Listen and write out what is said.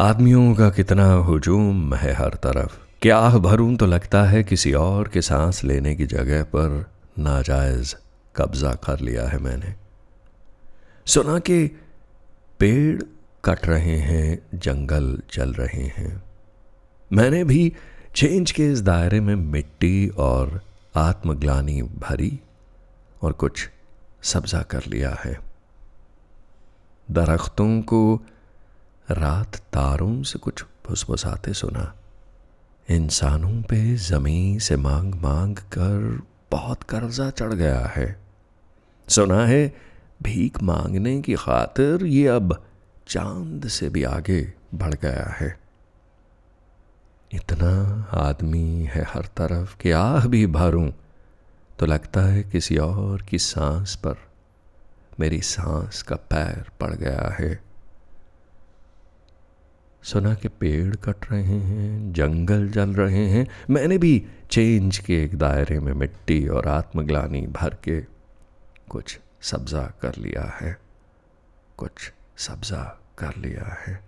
आदमियों का कितना हुजूम है हर तरफ़। क्या आह भरूं तो लगता है किसी और के सांस लेने की जगह पर नाजायज कब्जा कर लिया है मैंने। सुना कि पेड़ कट रहे हैं, जंगल चल रहे हैं। मैंने भी चेंज के इस दायरे में मिट्टी और आत्मग्लानी भरी और कुछ सब्जा कर लिया है। दरख्तों को रात तारों से कुछ फुसफुसाते सुना। इंसानों पे ज़मीन से मांग मांग कर बहुत कर्जा चढ़ गया है। सुना है, भीख मांगने की खातिर ये अब चाँद से भी आगे बढ़ गया है। इतना आदमी है हर तरफ़ कि आह भी भरूं। तो लगता है किसी और की सांस पर मेरी सांस का पैर पड़ गया है। सुना कि पेड़ कट रहे हैं, जंगल जल रहे हैं। मैंने भी चेंज के एक दायरे में मिट्टी और आत्मग्लानी भर के कुछ सब्जा कर लिया है। कुछ सब्जा कर लिया है।